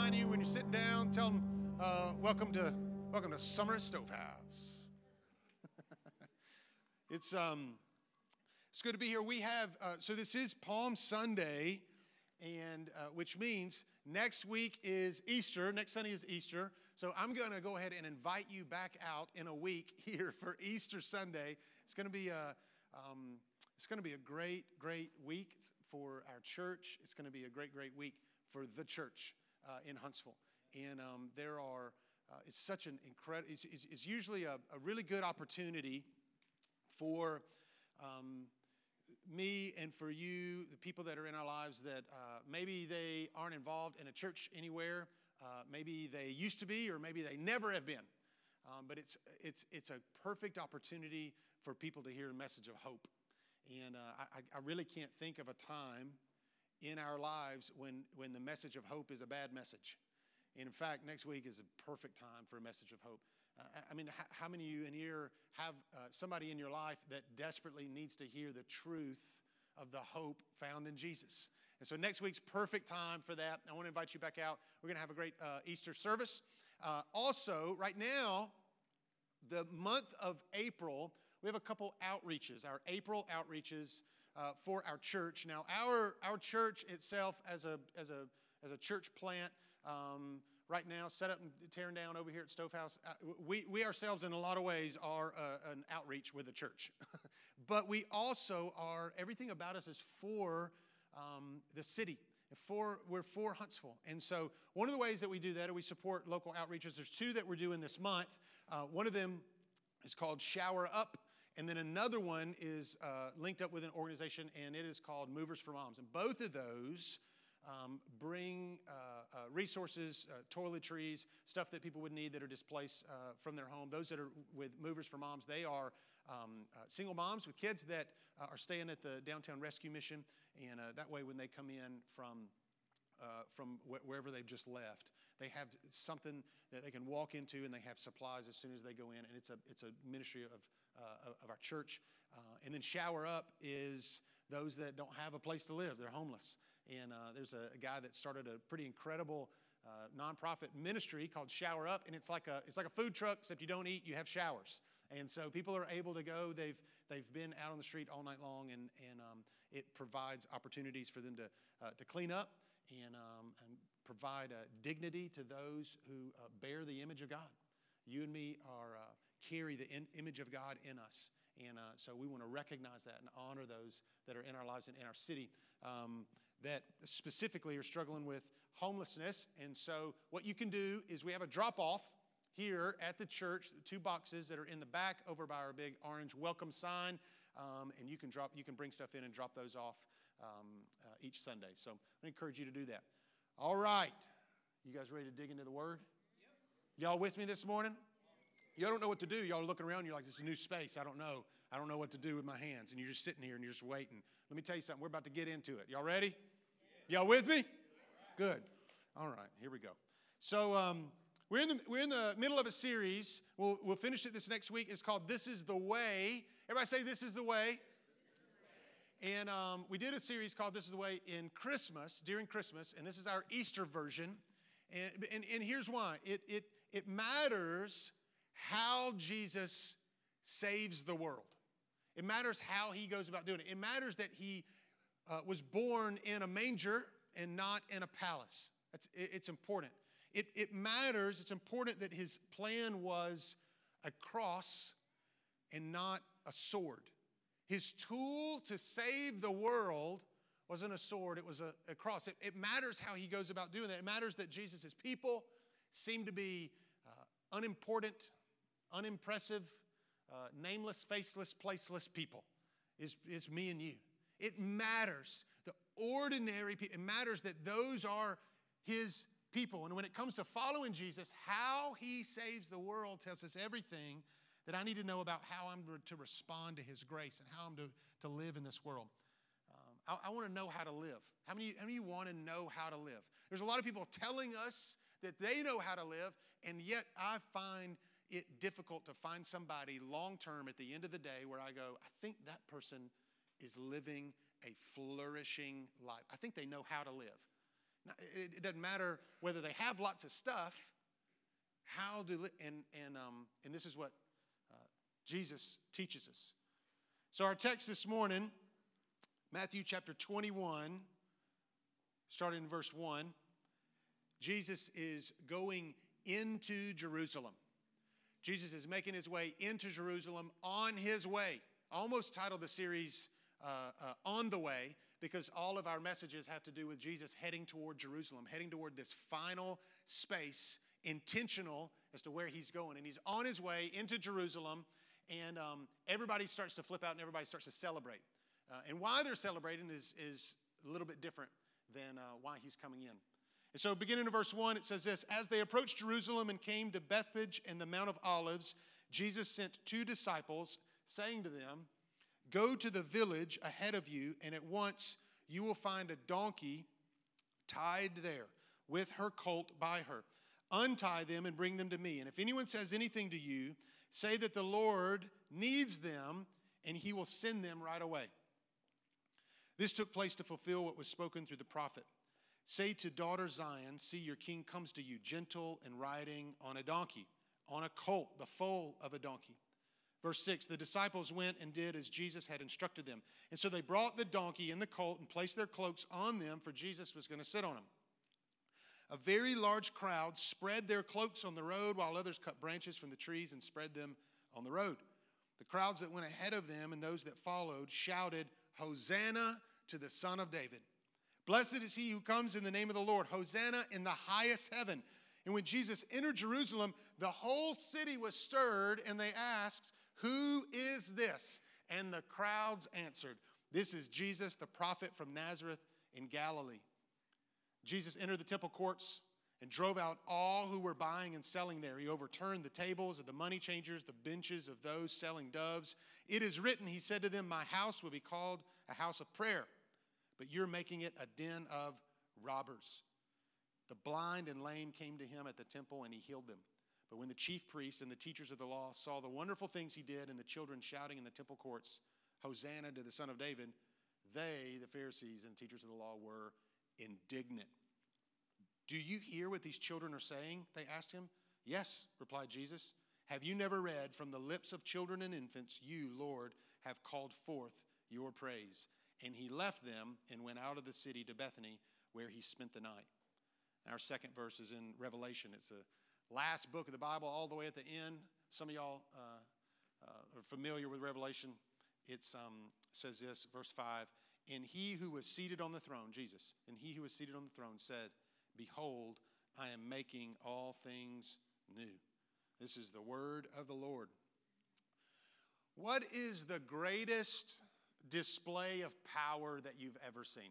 behind you when you're sitting down. Tell them, uh, welcome to welcome to Summer Stovehouse. it's um, it's good to be here. We have uh, so this is Palm Sunday, and uh, which means next week is Easter. Next Sunday is Easter. So I'm going to go ahead and invite you back out in a week here for Easter Sunday. It's going to be a um, it's going to be a great, great week for our church. It's going to be a great, great week for the church uh, in Huntsville. And um, there are, uh, it's such an incredible, it's, it's, it's, usually a, a, really good opportunity for um, me and for you, the people that are in our lives that uh, maybe they aren't involved in a church anywhere, uh, maybe they used to be, or maybe they never have been. Um, but it's, it's, it's a perfect opportunity for people to hear a message of hope. And uh, I, I really can't think of a time in our lives when, when the message of hope is a bad message. And in fact, next week is a perfect time for a message of hope. Uh, I mean, how, how, many of you in here have uh, somebody in your life that desperately needs to hear the truth of the hope found in Jesus? And so next week's perfect time for that. I want to invite you back out. We're going to have a great uh, Easter service. Uh, also, right now, the month of April, we have a couple outreaches, our April outreaches uh, for our church. Now, our, our church itself, as a, as a, as a church plant, um, right now, set up and tearing down over here at Stovehouse, uh, we, we ourselves, in a lot of ways, are uh, an outreach with the church. but we also are, everything about us is for um, the city. For, we're for Huntsville. And so, one of the ways that we do that, is we support local outreaches. There's two that we're doing this month. Uh, one of them is called Shower Up. And then another one is uh, linked up with an organization, and it is called Movers for Moms. And both of those um, bring uh, uh, resources, uh, toiletries, stuff that people would need that are displaced uh, from their home. Those that are with Movers for Moms, they are um, uh, single moms with kids that are staying at the Downtown Rescue Mission. And that way, when they come in from uh, from wh- wherever they've just left. They have something that they can walk into, and they have supplies as soon as they go in. And it's a it's a ministry of uh, of our church. Uh, and then shower up is those that don't have a place to live; they're homeless. And uh, there's a, a, guy that started a pretty incredible uh, nonprofit ministry called Shower Up, and it's like a it's like a food truck, except you don't eat, you have showers. And so people are able to go. They've they've been out on the street all night long, and and um, it provides opportunities for them to uh, to clean up and, um, and provide uh, dignity to those who uh, bear the image of God. You and me are carry the in- image of God in us. And uh, so we want to recognize that and honor those that are in our lives and in our city um, that specifically are struggling with homelessness. And so what you can do is we have a drop off here at the church, the two boxes that are in the back over by our big orange welcome sign. Um, and you can drop, you can bring stuff in and drop those off um, uh, each Sunday. So I encourage you to do that. All right. You guys ready to dig into the Word? Yep. Y'all with me this morning? Y'all don't know what to do. Y'all are looking around. You're like, this is a new space. I don't know. I don't know what to do with my hands. And you're just sitting here and you're just waiting. Let me tell you something. We're about to get into it. Y'all ready? Y'all with me? Good. All right. Here we go. So um, we're, in the, we're in the middle of a series. We'll, we'll finish it this next week. It's called This is the Way. Everybody say, This is the Way. And um, we did a series called This is the Way in Christmas, during Christmas, and this is our Easter version. And, and, and here's why it, it, it matters how Jesus saves the world, it matters how he goes about doing it. It matters that he uh, was born in a manger and not in a palace. That's, it, it's important. It, it matters, it's important that his plan was a cross and not a sword. His tool to save the world wasn't a sword, it was a, a cross. It, it, matters how he goes about doing that. It matters that Jesus' people seem to be uh, unimportant, unimpressive, uh, nameless, faceless, placeless people. Is, is me and you. It matters. The ordinary people, it matters that those are his people. And when it comes to following Jesus, how he saves the world tells us everything that I need to know about how I'm to respond to His grace and how I'm to, to live in this world. Um, I, I want to know how to live. How many, how many of you want to know how to live? There's a lot of people telling us that they know how to live, and yet I find it difficult to find somebody long term at the end of the day where I go, I think that person is living a flourishing life. I think they know how to live. It, it doesn't matter whether they have lots of stuff. How do and and um, and this is what uh, Jesus teaches us. So our text this morning, Matthew chapter 21, starting in verse 1. Jesus is going into Jerusalem. Jesus is making his way into Jerusalem on his way. I almost titled the series uh, uh, On the Way because all of our messages have to do with Jesus heading toward Jerusalem, heading toward this final space, intentional as to where he's going. And he's on his way into Jerusalem, and um, everybody starts to flip out and everybody starts to celebrate. Uh, and why they're celebrating is, is a little bit different than uh, why he's coming in. And so, beginning in verse 1, it says this As they approached Jerusalem and came to Bethphage and the Mount of Olives, Jesus sent two disciples, saying to them, Go to the village ahead of you, and at once you will find a donkey tied there with her colt by her. Untie them and bring them to me. And if anyone says anything to you, say that the Lord needs them, and he will send them right away. This took place to fulfill what was spoken through the prophet. Say to daughter Zion, See, your king comes to you, gentle and riding on a donkey, on a colt, the foal of a donkey. Verse 6 The disciples went and did as Jesus had instructed them. And so they brought the donkey and the colt and placed their cloaks on them, for Jesus was going to sit on them. A very large crowd spread their cloaks on the road, while others cut branches from the trees and spread them on the road. The crowds that went ahead of them and those that followed shouted, Hosanna to the Son of David. Blessed is he who comes in the name of the Lord. Hosanna in the highest heaven. And when Jesus entered Jerusalem, the whole city was stirred, and they asked, Who is this? And the crowds answered, This is Jesus, the prophet from Nazareth in Galilee. Jesus entered the temple courts and drove out all who were buying and selling there. He overturned the tables of the money changers, the benches of those selling doves. It is written, He said to them, My house will be called a house of prayer but you're making it a den of robbers. The blind and lame came to him at the temple, and he healed them. But when the chief priests and the teachers of the law saw the wonderful things he did and the children shouting in the temple courts, Hosanna to the Son of David, they, the Pharisees and the teachers of the law, were indignant. Do you hear what these children are saying? They asked him. Yes, replied Jesus. Have you never read, From the lips of children and infants, you, Lord, have called forth your praise? And he left them and went out of the city to Bethany, where he spent the night. Our second verse is in Revelation. It's the last book of the Bible, all the way at the end. Some of y'all uh, uh, are familiar with Revelation. It um, says this, verse 5 And he who was seated on the throne, Jesus, and he who was seated on the throne said, Behold, I am making all things new. This is the word of the Lord. What is the greatest display of power that you've ever seen.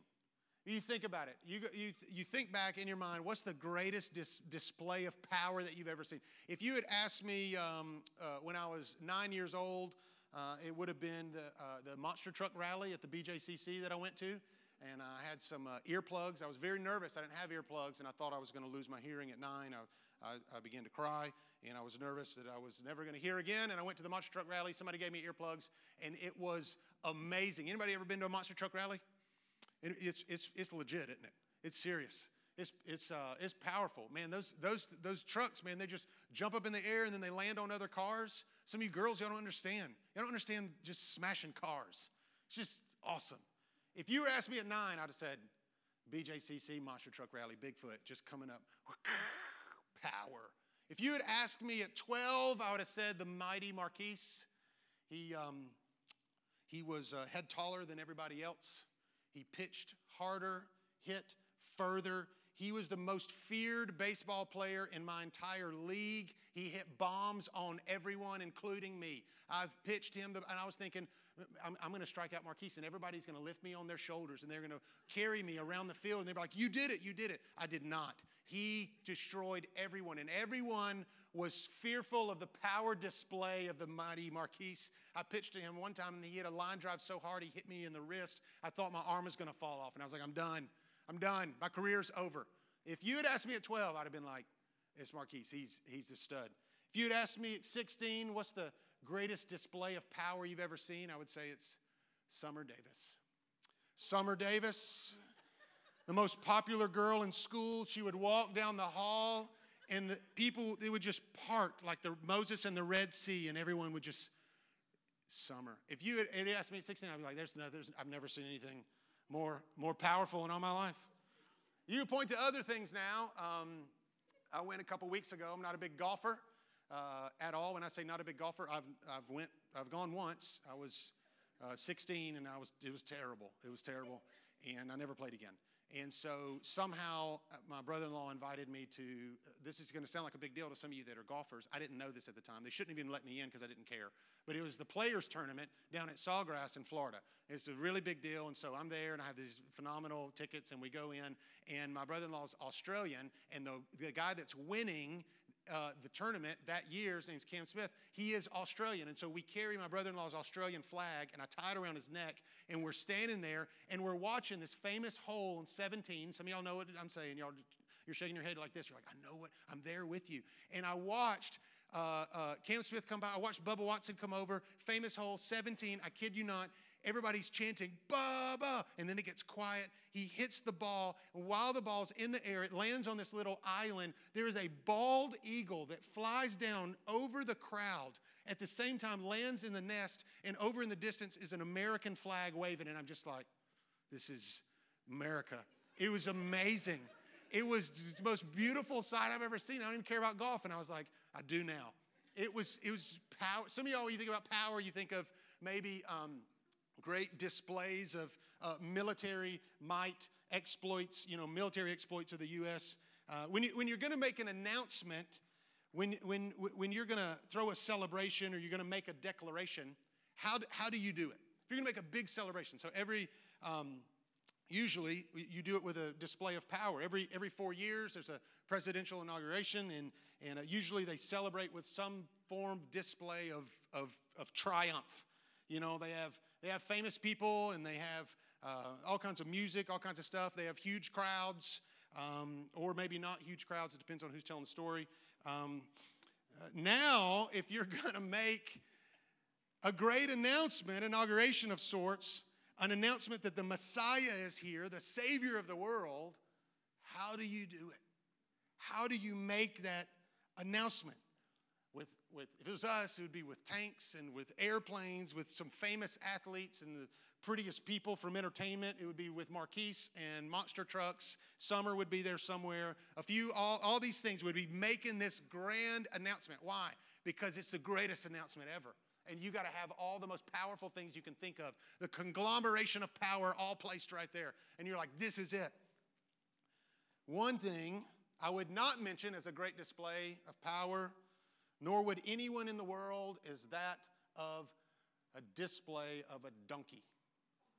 You think about it. You, you, you think back in your mind, what's the greatest dis- display of power that you've ever seen? If you had asked me um, uh, when I was nine years old, uh, it would have been the, uh, the monster truck rally at the BJCC that I went to. And I had some uh, earplugs. I was very nervous. I didn't have earplugs, and I thought I was going to lose my hearing at nine. I, I, I began to cry, and I was nervous that I was never going to hear again. And I went to the monster truck rally. Somebody gave me earplugs, and it was amazing. Anybody ever been to a monster truck rally? It's, it's, it's legit, isn't it? It's serious. It's, it's, uh, it's powerful. Man, those, those, those trucks, man, they just jump up in the air and then they land on other cars. Some of you girls, y'all don't understand. Y'all don't understand just smashing cars. It's just awesome. If you were asked me at nine, I'd have said, BJCC, Monster Truck Rally, Bigfoot, just coming up. Power. If you had asked me at 12, I would have said the mighty Marquise. He, um, he was a head taller than everybody else. He pitched harder, hit further. He was the most feared baseball player in my entire league. He hit bombs on everyone, including me. I've pitched him, and I was thinking, I'm, I'm going to strike out Marquise, and everybody's going to lift me on their shoulders, and they're going to carry me around the field, and they're like, You did it, you did it. I did not. He destroyed everyone, and everyone was fearful of the power display of the mighty Marquise. I pitched to him one time, and he hit a line drive so hard he hit me in the wrist. I thought my arm was going to fall off, and I was like, I'm done. I'm done. My career's over. If you had asked me at 12, I'd have been like, It's Marquise. He's, he's a stud. If you had asked me at 16, what's the greatest display of power you've ever seen, I would say it's Summer Davis. Summer Davis, the most popular girl in school. She would walk down the hall, and the people, they would just part like the Moses and the Red Sea, and everyone would just summer. If you had, had asked me at 16, I'd be like, there's no, there's, I've never seen anything more, more powerful in all my life. You point to other things now. Um, I went a couple weeks ago. I'm not a big golfer uh, at all. When I say not a big golfer, I've, I've, went, I've gone once. I was uh, 16 and I was, it was terrible. It was terrible. And I never played again. And so somehow uh, my brother in law invited me to. Uh, this is going to sound like a big deal to some of you that are golfers. I didn't know this at the time. They shouldn't even let me in because I didn't care. But it was the Players Tournament down at Sawgrass in Florida. It's a really big deal. And so I'm there and I have these phenomenal tickets and we go in. And my brother in law is Australian. And the, the guy that's winning uh, the tournament that year, his name's Cam Smith, he is Australian. And so we carry my brother in law's Australian flag and I tie it around his neck. And we're standing there and we're watching this famous hole in 17. Some of y'all know what I'm saying. Y'all, you're shaking your head like this. You're like, I know what, I'm there with you. And I watched uh, uh, Cam Smith come by. I watched Bubba Watson come over. Famous hole, 17. I kid you not. Everybody's chanting, Bubba, and then it gets quiet. He hits the ball, while the ball's in the air, it lands on this little island. There is a bald eagle that flies down over the crowd. At the same time, lands in the nest, and over in the distance is an American flag waving. And I'm just like, this is America. It was amazing. It was the most beautiful sight I've ever seen. I don't even care about golf, and I was like, I do now. It was, it was power. Some of y'all, when you think about power, you think of maybe um, great displays of uh, military might, exploits, you know, military exploits of the U.S. Uh, when, you, when you're going to make an announcement, when, when, when you're going to throw a celebration or you're going to make a declaration, how do, how do you do it? If you're going to make a big celebration, so every, um, usually you do it with a display of power. Every, every four years, there's a presidential inauguration, and, and uh, usually they celebrate with some form display of, of, of triumph. You know, they have they have famous people and they have uh, all kinds of music, all kinds of stuff. They have huge crowds, um, or maybe not huge crowds. It depends on who's telling the story. Um, uh, now, if you're going to make a great announcement, inauguration of sorts, an announcement that the Messiah is here, the Savior of the world, how do you do it? How do you make that announcement? With, with, if it was us, it would be with tanks and with airplanes, with some famous athletes and the prettiest people from entertainment. It would be with Marquise and monster trucks. Summer would be there somewhere. A few, all, all these things would be making this grand announcement. Why? Because it's the greatest announcement ever. And you got to have all the most powerful things you can think of. The conglomeration of power all placed right there. And you're like, this is it. One thing I would not mention as a great display of power nor would anyone in the world is that of a display of a donkey.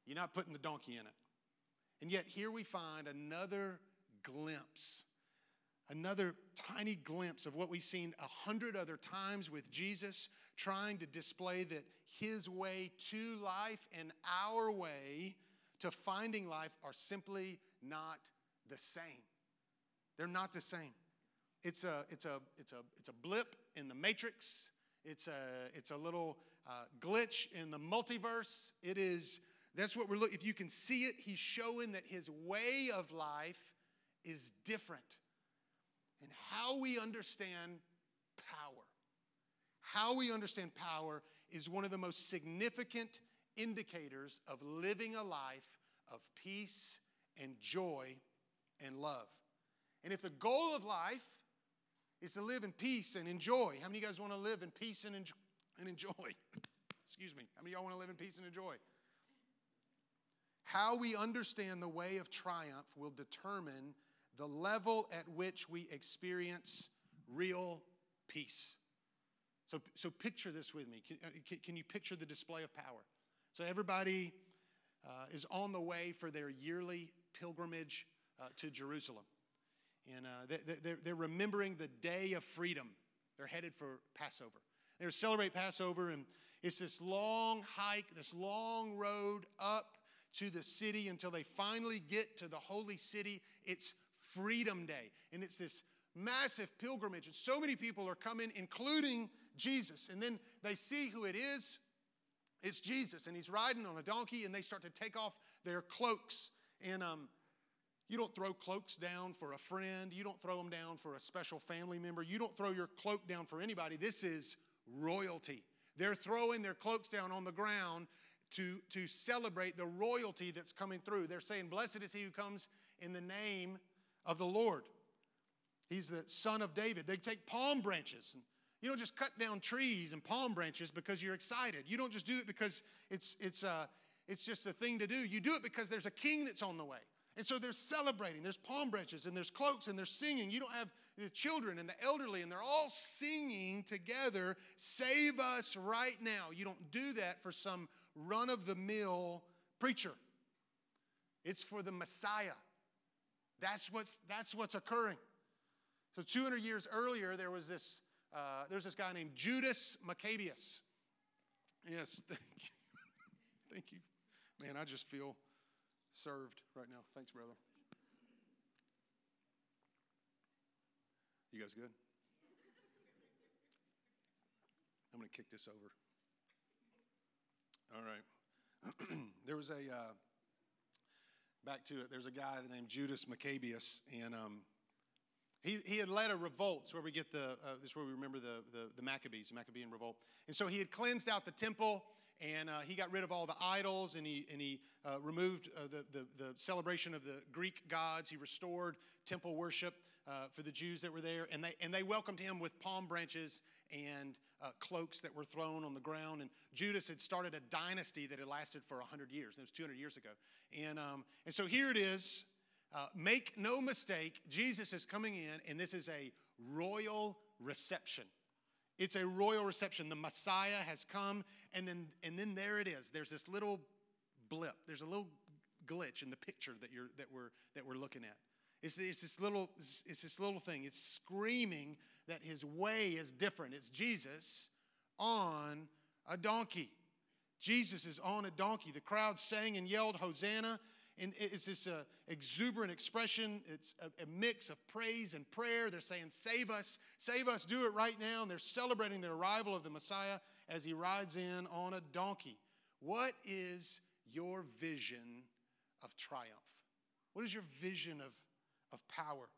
You're not putting the donkey in it. And yet, here we find another glimpse, another tiny glimpse of what we've seen a hundred other times with Jesus, trying to display that his way to life and our way to finding life are simply not the same. They're not the same. It's a, it's a, it's a, it's a blip in the matrix. It's a, it's a little uh, glitch in the multiverse. It is, that's what we're looking, if you can see it, he's showing that his way of life is different. And how we understand power, how we understand power is one of the most significant indicators of living a life of peace and joy and love. And if the goal of life is to live in peace and enjoy. How many of you guys want to live in peace and enjoy? And enjoy? Excuse me. How many of y'all want to live in peace and enjoy? How we understand the way of triumph will determine the level at which we experience real peace. So, so picture this with me. Can, uh, can you picture the display of power? So everybody uh, is on the way for their yearly pilgrimage uh, to Jerusalem. And uh, they're, they're remembering the day of freedom. They're headed for Passover. They are celebrate Passover, and it's this long hike, this long road up to the city until they finally get to the holy city. It's Freedom Day, and it's this massive pilgrimage, and so many people are coming, including Jesus. And then they see who it is. It's Jesus, and he's riding on a donkey, and they start to take off their cloaks. And um, You don't throw cloaks down for a friend. You don't throw them down for a special family member. You don't throw your cloak down for anybody. This is royalty. They're throwing their cloaks down on the ground to, to celebrate the royalty that's coming through. They're saying, Blessed is he who comes in the name of the Lord. He's the son of David. They take palm branches. And you don't just cut down trees and palm branches because you're excited. You don't just do it because it's, it's, uh, it's just a thing to do. You do it because there's a king that's on the way. And so they're celebrating. There's palm branches and there's cloaks and they're singing. You don't have the children and the elderly and they're all singing together, Save us right now. You don't do that for some run of the mill preacher, it's for the Messiah. That's what's, that's what's occurring. So 200 years earlier, there was this, uh, there's this guy named Judas Maccabeus. Yes, thank you. thank you. Man, I just feel served right now. Thanks, brother. You guys good? I'm going to kick this over. All right. there was a, uh, back to it, there's a guy named Judas Maccabeus, and um, he, he had led a revolt. It's where we get the, uh, this is where we remember the, the, the Maccabees, the Maccabean revolt. And so he had cleansed out the temple and uh, he got rid of all the idols and he, and he uh, removed uh, the, the, the, celebration of the Greek gods. He restored temple worship uh, for the Jews that were there. And they, and they welcomed him with palm branches and uh, cloaks that were thrown on the ground. And Judas had started a dynasty that had lasted for 100 years. and It was 200 years ago. And, um, and so here it is. Uh, make no mistake, Jesus is coming in, and this is a royal reception. It's a royal reception. The Messiah has come, and then, and then there it is. There's this little blip. There's a little glitch in the picture that, you're, that, we're, that we're looking at. It's, it's, this little, it's this little thing. It's screaming that his way is different. It's Jesus on a donkey. Jesus is on a donkey. The crowd sang and yelled, Hosanna. And it's this uh, exuberant expression. It's a, a, mix of praise and prayer. They're saying, Save us, save us, do it right now. And they're celebrating the arrival of the Messiah as he rides in on a donkey. What is your vision of triumph? What is your vision of, of power?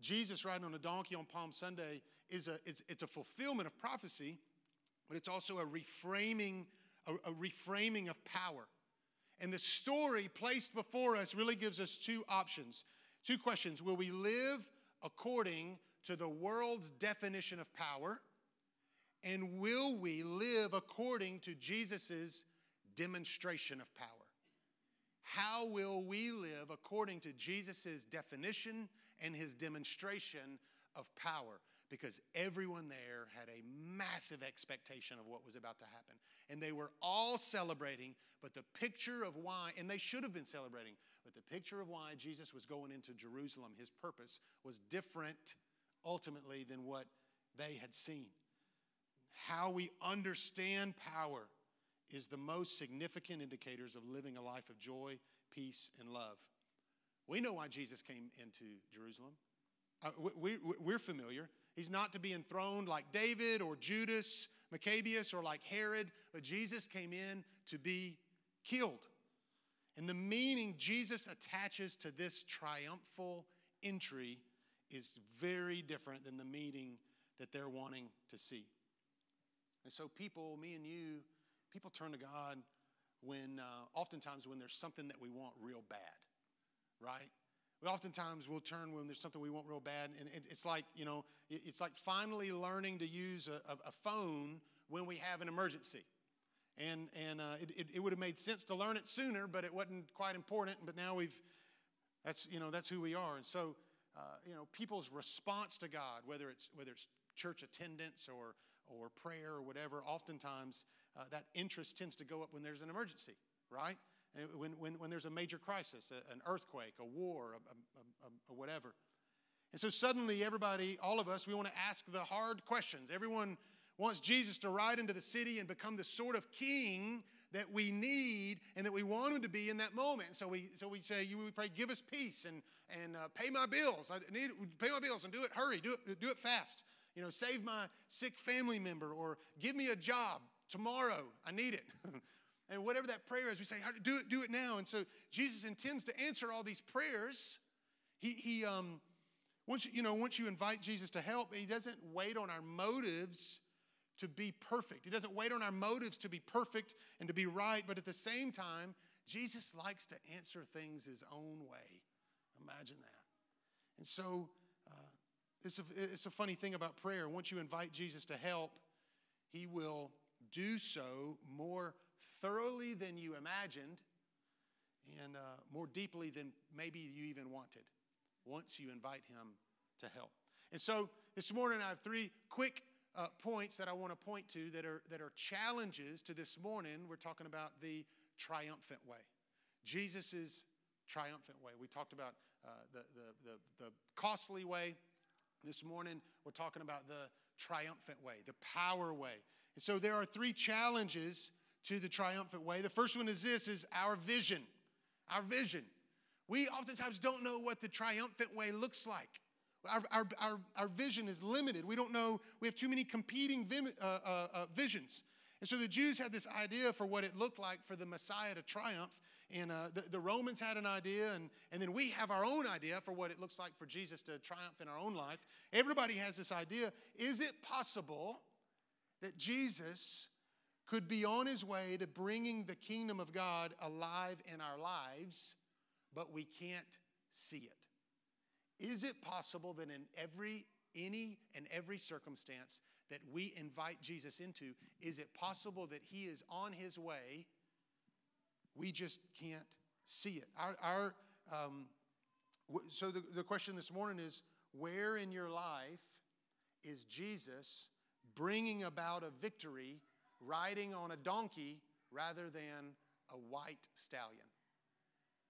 Jesus riding on a donkey on Palm Sunday is a, it's, it's a fulfillment of prophecy, but it's also a reframing, a, a reframing of power. And the story placed before us really gives us two options, two questions. Will we live according to the world's definition of power? And will we live according to Jesus' demonstration of power? How will we live according to Jesus' definition and his demonstration of power? Because everyone there had a massive expectation of what was about to happen. And they were all celebrating, but the picture of why, and they should have been celebrating, but the picture of why Jesus was going into Jerusalem, his purpose, was different ultimately than what they had seen. How we understand power is the most significant indicators of living a life of joy, peace, and love. We know why Jesus came into Jerusalem. Uh, we, we, we're familiar. He's not to be enthroned like David or Judas Maccabeus or like Herod, but Jesus came in to be killed. And the meaning Jesus attaches to this triumphal entry is very different than the meaning that they're wanting to see. And so, people, me and you, people turn to God when, uh, oftentimes, when there's something that we want real bad, right? We oftentimes will turn when there's something we want real bad, and it's like you know, it's like finally learning to use a, a phone when we have an emergency. And and uh, it, it, it would have made sense to learn it sooner, but it wasn't quite important. But now we've, that's you know, that's who we are. And so, uh, you know, people's response to God, whether it's whether it's church attendance or or prayer or whatever, oftentimes uh, that interest tends to go up when there's an emergency, right? When, when, when there's a major crisis, a, an earthquake, a war, a, a, a, whatever. And so suddenly, everybody, all of us, we want to ask the hard questions. Everyone wants Jesus to ride into the city and become the sort of king that we need and that we want him to be in that moment. And so we, so we say, we pray, give us peace and, and uh, pay my bills. I need pay my bills and do it. Hurry, do it, do it fast. You know, save my sick family member or give me a job tomorrow. I need it. And whatever that prayer is, we say, do it, do it now. And so Jesus intends to answer all these prayers, He, he um, once, you you know, once you invite Jesus to help, he doesn't wait on our motives to be perfect. He doesn't wait on our motives to be perfect and to be right, but at the same time, Jesus likes to answer things his own way. Imagine that. And so, uh, it's, a, it's a funny thing about prayer. Once you invite Jesus to help, he will do so more thoroughly than you imagined and uh, more deeply than maybe you even wanted once you invite him to help. And so this morning I have three quick uh, points that I want to point to that are, that are challenges to this morning. We're talking about the triumphant way. Jesus' triumphant way. We talked about uh, the, the, the, the costly way. This morning, we're talking about the triumphant way, the power way. And so there are three challenges to the triumphant way. The first one is this is our vision. Our vision. We oftentimes don't know what the triumphant way looks like. Our, our, our, our vision is limited. We don't know, we have too many competing uh, uh, uh, visions. And so the Jews had this idea for what it looked like for the Messiah to triumph. And uh, the, the, Romans had an idea, and, and then we have our own idea for what it looks like for Jesus to triumph in our own life. Everybody has this idea. Is it possible that Jesus could be on his way to bringing the kingdom of God alive in our lives, but we can't see it? Is it possible that in every, any and every circumstance that we invite Jesus into, is it possible that he is on his way? We just can't see it. Our, our um, so the, the question this morning is where in your life is Jesus bringing about a victory riding on a donkey rather than a white stallion?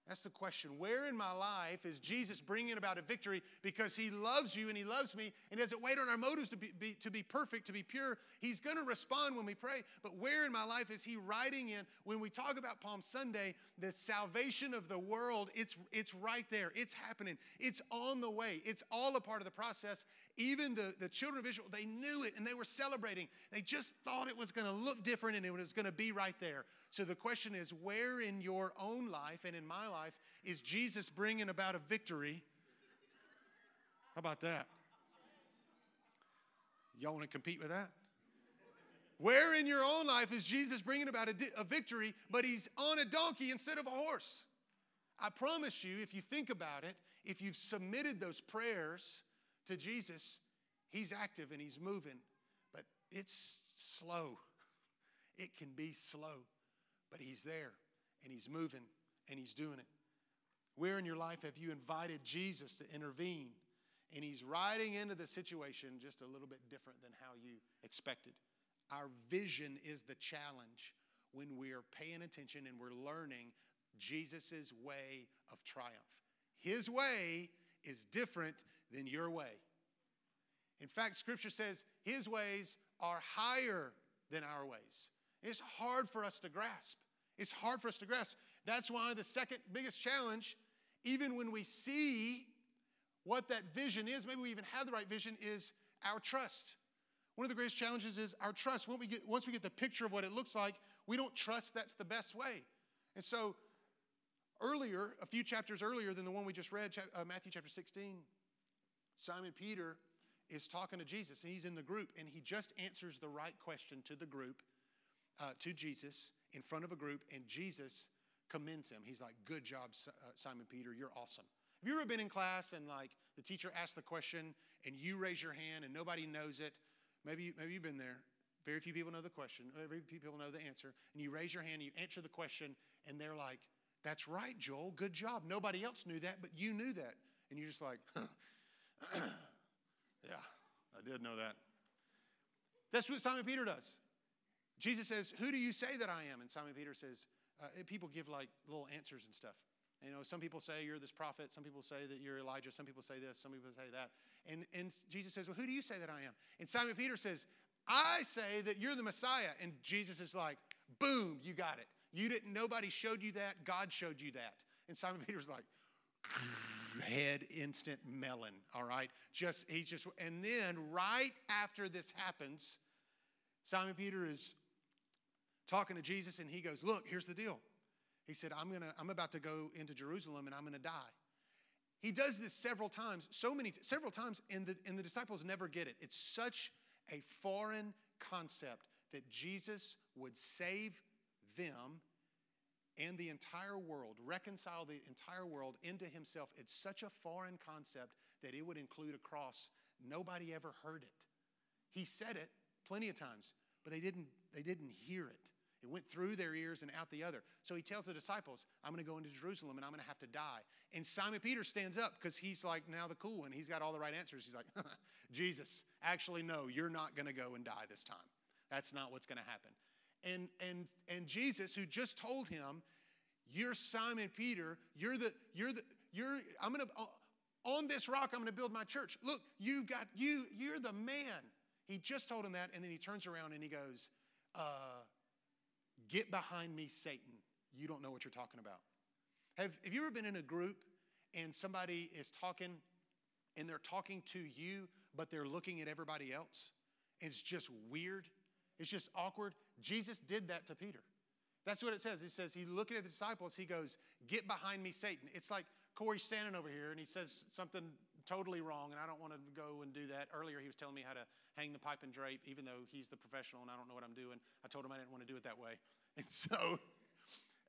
That's the question. Where in my life is Jesus bringing about a victory because he loves you and he loves me and doesn't wait on our motives to be, be to be perfect, to be pure? He's going to respond when we pray. But where in my life is he riding in? When we talk about Palm Sunday, the salvation of the world, it's, it's right there. It's happening. It's on the way. It's all a part of the process. Even the, the children of Israel, they knew it and they were celebrating. They just thought it was going to look different and it was going to be right there. So the question is where in your own life and in my life is Jesus bringing about a victory? How about that? Y'all want to compete with that? Where in your own life is Jesus bringing about a, di- a, victory, but he's on a donkey instead of a horse? I promise you, if you think about it, if you've submitted those prayers to Jesus, he's active and he's moving, but it's slow. It can be slow, but he's there and he's moving and he's doing it. Where in your life have you invited Jesus to intervene? And he's riding into the situation just a little bit different than how you expected. Our vision is the challenge when we are paying attention and we're learning Jesus' way of triumph. His way is different than your way. In fact, Scripture says his ways are higher than our ways. It's hard for us to grasp. It's hard for us to grasp. That's why the second biggest challenge, even when we see what that vision is, maybe we even have the right vision, is our trust. One of the greatest challenges is our trust. Once we get, once we get the picture of what it looks like, we don't trust that's the best way. And so, earlier, a few chapters earlier than the one we just read, uh, Matthew chapter 16, Simon Peter is talking to Jesus, and he's in the group, and he just answers the right question to the group, uh, to Jesus, in front of a group, and Jesus commends him. He's like, Good job, uh, Simon Peter, you're awesome. Have you ever been in class and like the teacher asks the question and you raise your hand and nobody knows it? Maybe, maybe you've been there. Very few people know the question. Very few people know the answer. And you raise your hand, and you answer the question, and they're like, That's right, Joel. Good job. Nobody else knew that, but you knew that. And you're just like, Yeah, I did know that. That's what Simon Peter does. Jesus says, Who do you say that I am? And Simon Peter says, uh, People give like little answers and stuff. You know, some people say you're this prophet, some people say that you're Elijah, some people say this, some people say that. And, and Jesus says, Well, who do you say that I am? And Simon Peter says, I say that you're the Messiah. And Jesus is like, Boom, you got it. You didn't, nobody showed you that, God showed you that. And Simon Peter's like, head instant melon, all right? Just, he's just, and then right after this happens, Simon Peter is talking to Jesus and he goes, Look, here's the deal. He said, I'm, gonna, I'm about to go into Jerusalem and I'm going to die. He does this several times, so many, several times, and the, and the disciples never get it. It's such a foreign concept that Jesus would save them and the entire world, reconcile the entire world into himself. It's such a foreign concept that it would include a cross. Nobody ever heard it. He said it plenty of times, but they didn't, they didn't hear it. It went through their ears and out the other. So he tells the disciples, I'm going to go into Jerusalem and I'm going to have to die. And Simon Peter stands up because he's like now the cool one. He's got all the right answers. He's like, Jesus, actually, no, you're not going to go and die this time. That's not what's going to happen. And, and, and Jesus, who just told him, You're Simon Peter, you're the, you're the, you're, I'm going to, on this rock, I'm going to build my church. Look, you've got, you, you're the man. He just told him that, and then he turns around and he goes, uh, Get behind me, Satan. You don't know what you're talking about. Have, have you ever been in a group and somebody is talking and they're talking to you, but they're looking at everybody else? It's just weird. It's just awkward. Jesus did that to Peter. That's what it says. He says, he looking at the disciples, he goes, Get behind me, Satan. It's like Corey's standing over here and he says something totally wrong, and I don't want to go and do that. Earlier, he was telling me how to hang the pipe and drape, even though he's the professional and I don't know what I'm doing. I told him I didn't want to do it that way. And so,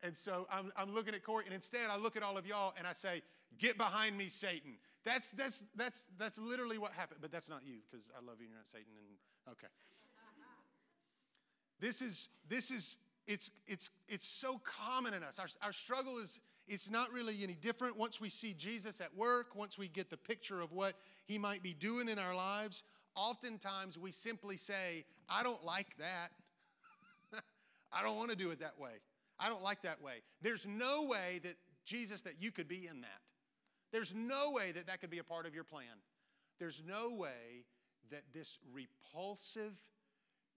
and so I'm, I'm looking at Corey, and instead I look at all of y'all and I say, Get behind me, Satan. That's, that's, that's, that's literally what happened, but that's not you because I love you and you're not Satan. And okay. This is, this is, it's, it's, it's so common in us. Our, our struggle is, it's not really any different once we see Jesus at work, once we get the picture of what he might be doing in our lives. Oftentimes we simply say, I don't like that. I don't want to do it that way. I don't like that way. There's no way that, Jesus, that you could be in that. There's no way that that could be a part of your plan. There's no way that this repulsive,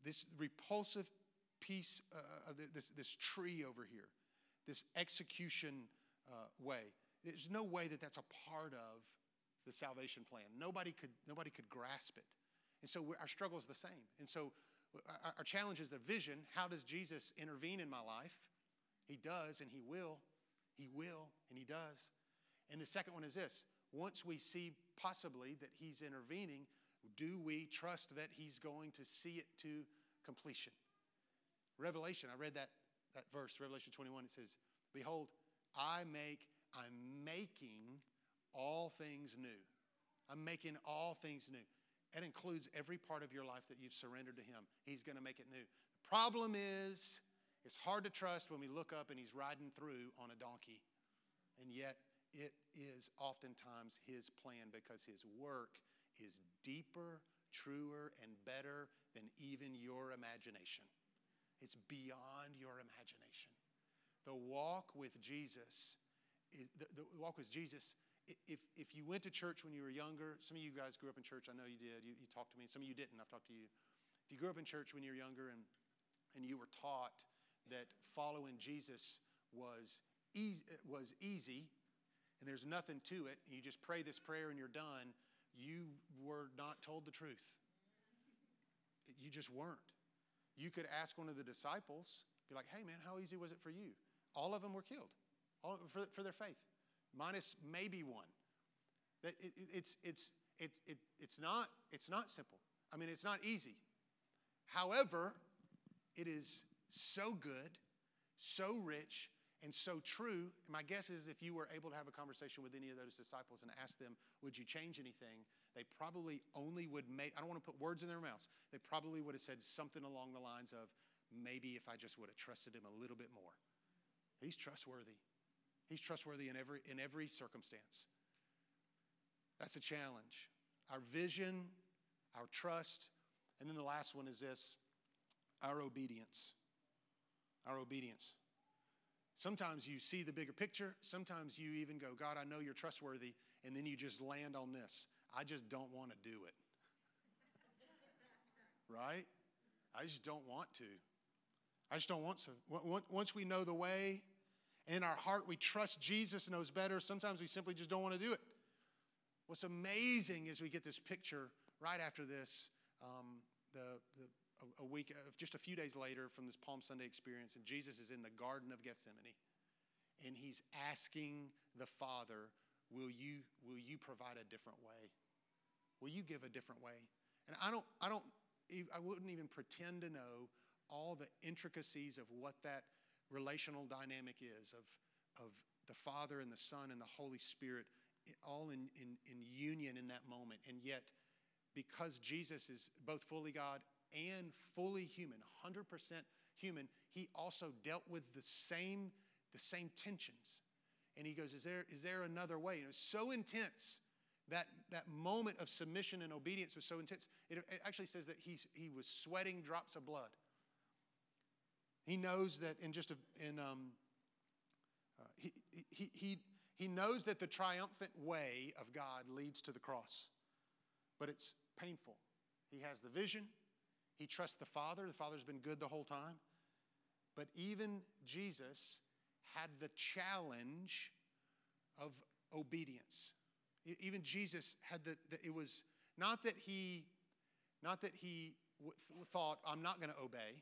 this repulsive piece uh, of this, this tree over here, this execution uh, way, there's no way that that's a part of the salvation plan. Nobody could, nobody could grasp it. And so our struggle is the same. And so our challenge is the vision. How does Jesus intervene in my life? He does, and He will. He will, and He does. And the second one is this once we see possibly that He's intervening, do we trust that He's going to see it to completion? Revelation, I read that, that verse, Revelation 21, it says, Behold, I make, I'm making all things new. I'm making all things new. That includes every part of your life that you've surrendered to Him. He's going to make it new. The problem is, it's hard to trust when we look up and He's riding through on a donkey. And yet, it is oftentimes His plan because His work is deeper, truer, and better than even your imagination. It's beyond your imagination. The walk with Jesus, the, the walk with Jesus if, if you went to church when you were younger, some of you guys grew up in church, I know you did, you, you talked to me, some of you didn't, I've talked to you. If you grew up in church when you were younger and, and you were taught that following Jesus was easy, was easy and there's nothing to it, you just pray this prayer and you're done, you were not told the truth. You just weren't. You could ask one of the disciples, be like, hey man, how easy was it for you? All of them were killed all, for, for their faith minus maybe one. That it, it's, it's, it, it, it's, not, it's not simple. I mean, it's not easy. However, it is so good, so rich, and so true. My guess is if you were able to have a conversation with any of those disciples and ask them, Would you change anything? They probably only would make, I don't want to put words in their mouths, they probably would have said something along the lines of, Maybe if I just would have trusted him a little bit more. He's trustworthy. He's trustworthy in every, in every circumstance. That's a challenge. Our vision, our trust, and then the last one is this our obedience. Our obedience. Sometimes you see the bigger picture. Sometimes you even go, God, I know you're trustworthy. And then you just land on this. I just don't want to do it. right? I just don't want to. I just don't want to. Once we know the way, in our heart, we trust Jesus knows better. Sometimes we simply just don't want to do it. What's amazing is we get this picture right after this, um, the, the, a, a week, of just a few days later from this Palm Sunday experience, and Jesus is in the Garden of Gethsemane, and he's asking the Father, will you, will you provide a different way? Will you give a different way? And I don't, I don't, I wouldn't even pretend to know all the intricacies of what that relational dynamic is of, of the Father and the Son and the Holy Spirit all in, in, in union in that moment. And yet, because Jesus is both fully God and fully human, 100% human, he also dealt with the same, the same tensions. And he goes, Is there, is there another way? And it was so intense. That, that moment of submission and obedience was so intense. It, it actually says that he, he was sweating drops of blood. He knows that in just a, in, um, uh, he, he, he, he knows that the triumphant way of God leads to the cross, but it's painful. He has the vision, he trusts the Father. The Father's been good the whole time. But even Jesus had the challenge of obedience. Even Jesus had the, the it was not that he, not that he w- thought, I'm not going to obey,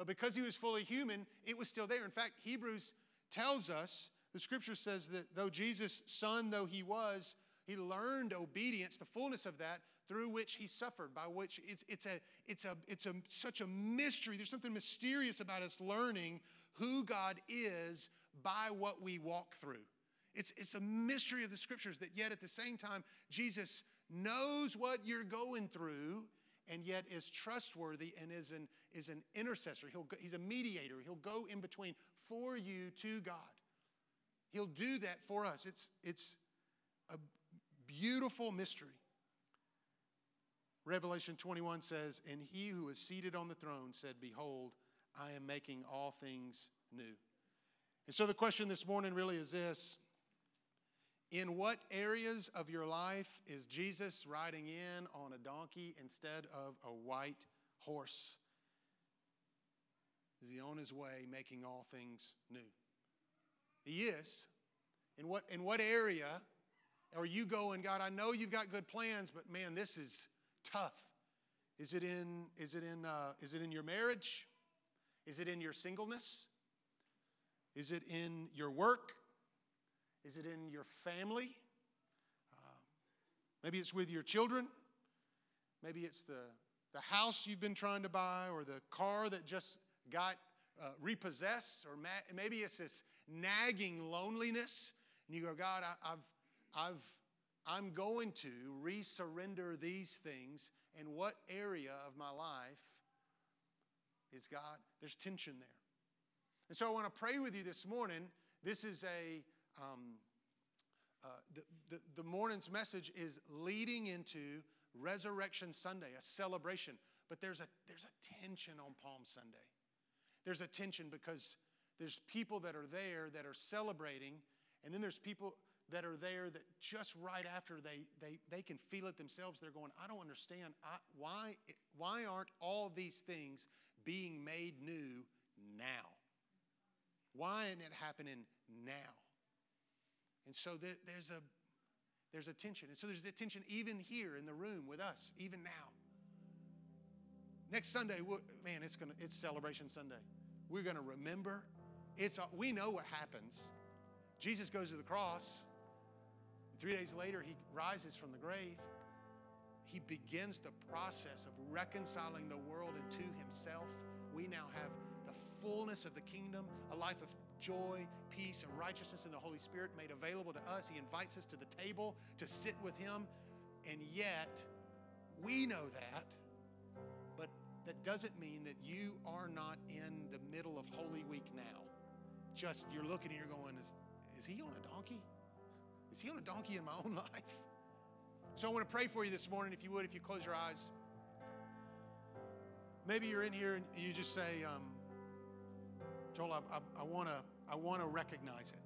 but because he was fully human, it was still there. In fact, Hebrews tells us, the scripture says that though Jesus, son though he was, he learned obedience, the fullness of that, through which he suffered, by which it's, it's, a, it's, a, it's a, such a mystery. There's something mysterious about us learning who God is by what we walk through. It's, it's a mystery of the scriptures that yet at the same time, Jesus knows what you're going through and yet is trustworthy and is an, is an intercessor. He'll he's a mediator. He'll go in between for you to God. He'll do that for us. It's, it's a beautiful mystery. Revelation 21 says, And he who is seated on the throne said, Behold, I am making all things new. And so the question this morning really is this In what areas of your life is Jesus riding in on a donkey instead of a white horse? Is he on his way making all things new? He is. In what, in what area are you going, God? I know you've got good plans, but man, this is tough? Is it in, is it in, uh, is it in your marriage? Is it in your singleness? Is it in your work? Is it in your family? Uh, maybe it's with your children. Maybe it's the, the house you've been trying to buy or the car that just got uh, repossessed. Or ma- maybe it's this nagging loneliness. And you go, God, I, I've, I've, I'm going to resurrender these things. And what area of my life is God? There's tension there. And so I want to pray with you this morning. This is a, um, uh, the, the, the morning's message is leading into Resurrection Sunday, a celebration. But there's a, there's a tension on Palm Sunday. There's a tension because there's people that are there that are celebrating, and then there's people that are there that just right after they, they, they can feel it themselves, they're going, I don't understand. I, why, why aren't all these things being made new now? Why isn't it happening now? And so there, there's, a, there's a tension. And so there's a tension even here in the room with us, even now. Next Sunday, man, it's, gonna, it's Celebration Sunday. We're going to remember. It's, we know what happens. Jesus goes to the cross. Three days later, he rises from the grave. He begins the process of reconciling the world into himself. We now have fullness of the kingdom, a life of joy, peace, and righteousness in the Holy Spirit made available to us. He invites us to the table to sit with him. And yet, we know that, but that doesn't mean that you are not in the middle of Holy Week now. Just you're looking and you're going, is, is he on a donkey? Is he on a donkey in my own life? So I want to pray for you this morning, if you would, if you close your eyes. Maybe you're in here and you just say, um, Joel, I, I, I want to I wanna recognize it.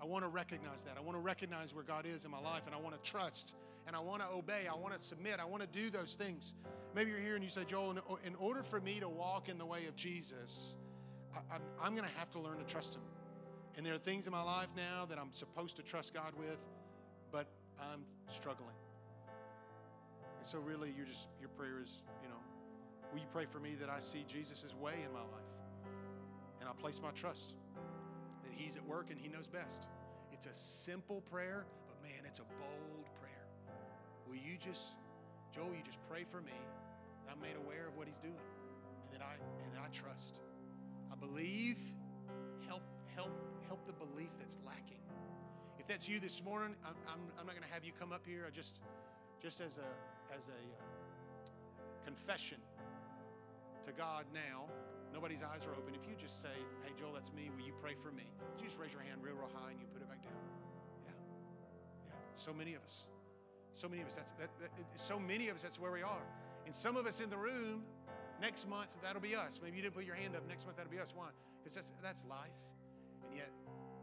I want to recognize that. I want to recognize where God is in my life, and I want to trust, and I want to obey. I want to submit. I want to do those things. Maybe you're here and you say, Joel, in, in order for me to walk in the way of Jesus, I, I'm, I'm going to have to learn to trust Him. And there are things in my life now that I'm supposed to trust God with, but I'm struggling. And so, really, you're just your prayer is, you know, will you pray for me that I see Jesus' way in my life, I place my trust that He's at work and He knows best. It's a simple prayer, but man, it's a bold prayer. Will you just, Joel, you just pray for me. I'm made aware of what he's doing, and that I and that I trust. I believe. Help, help, help the belief that's lacking. If that's you this morning, I'm, I'm, I'm not going to have you come up here. I just, just as a as a uh, confession to God now. Nobody's eyes are open. If you just say, "Hey, Joel, that's me. Will you pray for me?" Would you just raise your hand real, real high and you put it back down? Yeah, yeah. So many of us. So many of us. That's that, that, so many of us. That's where we are. And some of us in the room, next month that'll be us. Maybe you didn't put your hand up. Next month that'll be us. Why? Because that's that's life. And yet,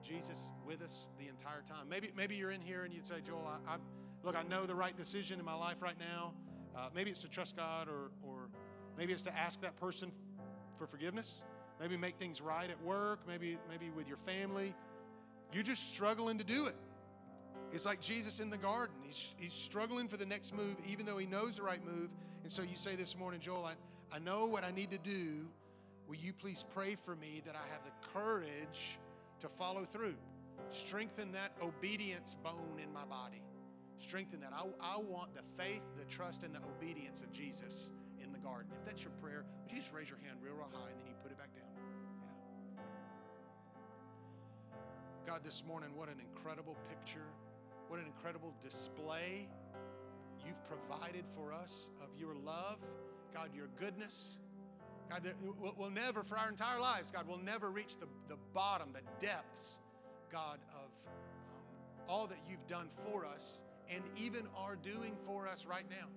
Jesus with us the entire time. Maybe maybe you're in here and you'd say, Joel, I, I look, I know the right decision in my life right now. Uh, maybe it's to trust God, or or maybe it's to ask that person for forgiveness. Maybe make things right at work. Maybe maybe with your family. You're just struggling to do it. It's like Jesus in the garden. He's, he's struggling for the next move, even though he knows the right move. And so you say this morning, Joel, I, I know what I need to do. Will you please pray for me that I have the courage to follow through? Strengthen that obedience bone in my body. Strengthen that. I, I want the faith, the trust, and the obedience of Jesus in the garden. If that's your prayer, would you just raise your hand real, real high and then you put it back down? Yeah. God, this morning, what an incredible picture what an incredible display you've provided for us of your love, God, your goodness. God, we'll never, for our entire lives, God, we'll never reach the, the bottom, the depths, God, of um, all that you've done for us and even are doing for us right now.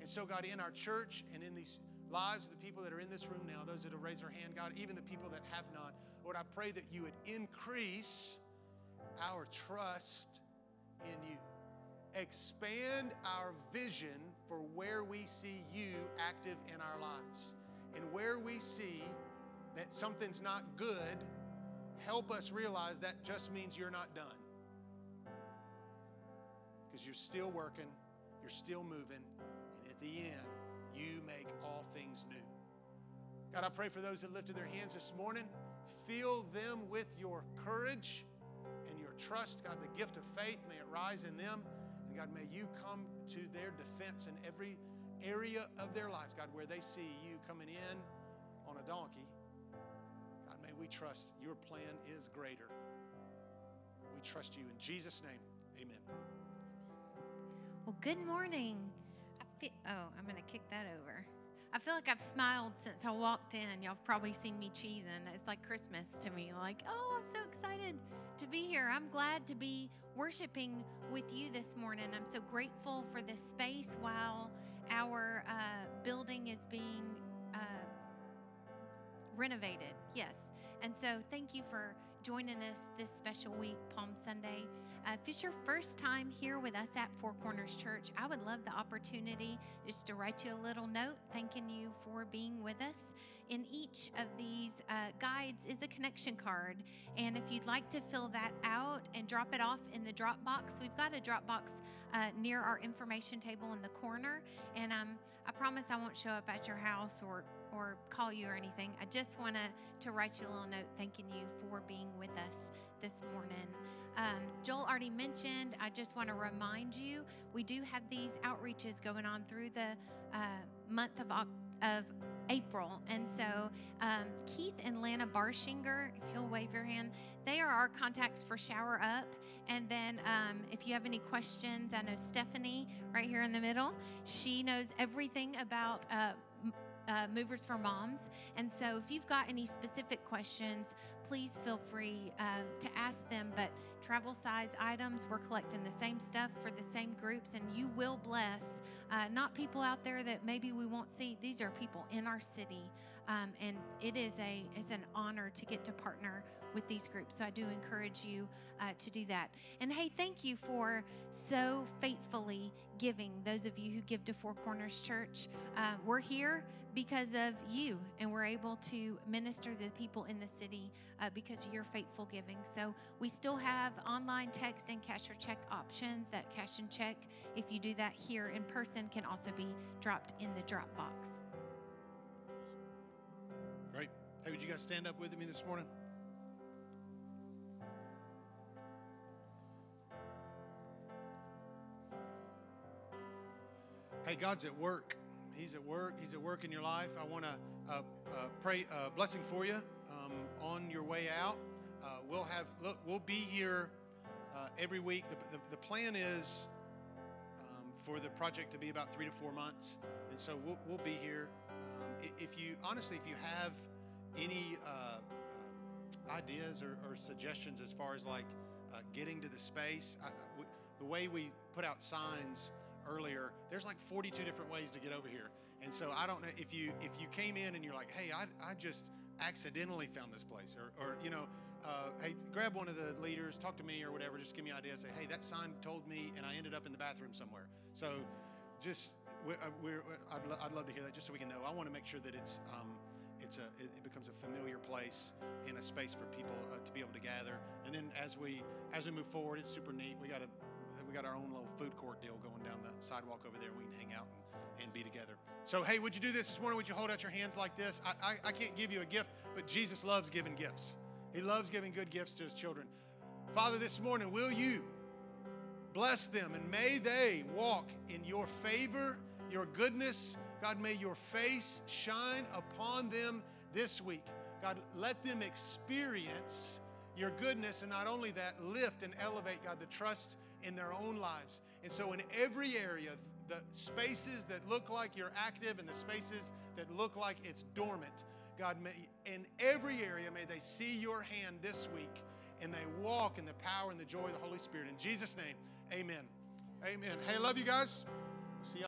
And so, God, in our church and in these lives of the people that are in this room now, those that have raised their hand, God, even the people that have not, Lord, I pray that you would increase our trust in you. Expand our vision for where we see you active in our lives. And where we see that something's not good, help us realize that just means you're not done. Because you're still working, you're still moving, the end, you make all things new. God, I pray for those that lifted their hands this morning. Fill them with your courage and your trust, God, the gift of faith, may it rise in them. And God, may you come to their defense in every area of their lives, God, where they see you coming in on a donkey. God, may we trust your plan is greater. We trust you in Jesus' name. Amen. Well, good morning. Feel, oh, I'm going to kick that over. I feel like I've smiled since I walked in. Y'all have probably seen me cheesing. It's like Christmas to me. Like, oh, I'm so excited to be here. I'm glad to be worshiping with you this morning. I'm so grateful for this space while our uh, building is being uh, renovated. Yes. And so thank you for joining us this special week, Palm Sunday. Uh, if it's your first time here with us at Four Corners Church, I would love the opportunity just to write you a little note thanking you for being with us in each of these uh, guides is a connection card. And if you'd like to fill that out and drop it off in the drop box, we've got a drop box uh, near our information table in the corner. And um, I promise I won't show up at your house or or call you or anything. I just want to to write you a little note thanking you for being with us this morning. Um, Joel already mentioned, I just want to remind you, we do have these outreaches going on through the uh, month of, of April. And so um, Keith and Lana Barshinger, if you'll wave your hand, they are our contacts for Shower Up. And then um, if you have any questions, I know Stephanie right here in the middle. She knows everything about uh, uh, Movers for Moms. And so if you've got any specific questions, please feel free uh, travel size items, we're collecting the same stuff for the same groups, and you will bless uh, not people out there that maybe we won't see. These are people in our city, um, and it is a it's an honor to get to partner with these groups. So I do encourage you uh, to do that. And hey, thank you for so faithfully giving. Those of you who give to Four Corners Church, uh, we're here because of you, and we're able to minister to the people in the city uh, because of your faithful giving. So we still have online text and cash or check options. That cash and check, if you do that here in person, can also be dropped in the drop box. Great. Hey, would you guys stand up with me this morning? Hey, God's at work. He's at work. He's at work in your life. I want to uh, uh, pray a blessing for you um, on your way out. Uh, we'll have look. We'll be here uh, every week. The, the, the plan is um, for the project to be about three to four months, and so we'll, we'll be here. Um, if you honestly, if you have any uh, uh, ideas or, or, suggestions as far as like uh, getting to the space, I, we, the way we put out signs earlier, there's like 42 different ways to get over here. And so I don't know if you if you came in and you're like, hey, I, I just accidentally found this place, or, or you know, uh, hey, grab one of the leaders, talk to me or whatever, just give me ideas. Say, hey, that sign told me, and I ended up in the bathroom somewhere. So just we're, uh, we're, I'd, lo- I'd love to hear that just so we can know. I want to make sure that it's um, it's a it, becomes a familiar place and a space for people uh, to be able to gather. And then as we as we move forward, it's super neat. We got a we got our own little food court deal going down the sidewalk over there. We can hang out and, and be together. So, hey, would you do this this morning? Would you hold out your hands like this? I, I, I can't give you a gift, but Jesus loves giving gifts. He loves giving good gifts to his children. Father, this morning, will you bless them and may they walk in your favor, your goodness. God, may your face shine upon them this week. God, let them experience your goodness and not only that, lift and elevate, God, the trust in their own lives. And so, in every area, the spaces that look like you're active and the spaces that look like it's dormant, God, may, in every area, may they see your hand this week and they walk in the power and the joy of the Holy Spirit. In Jesus' name, amen. Amen. Hey, love you guys. See you.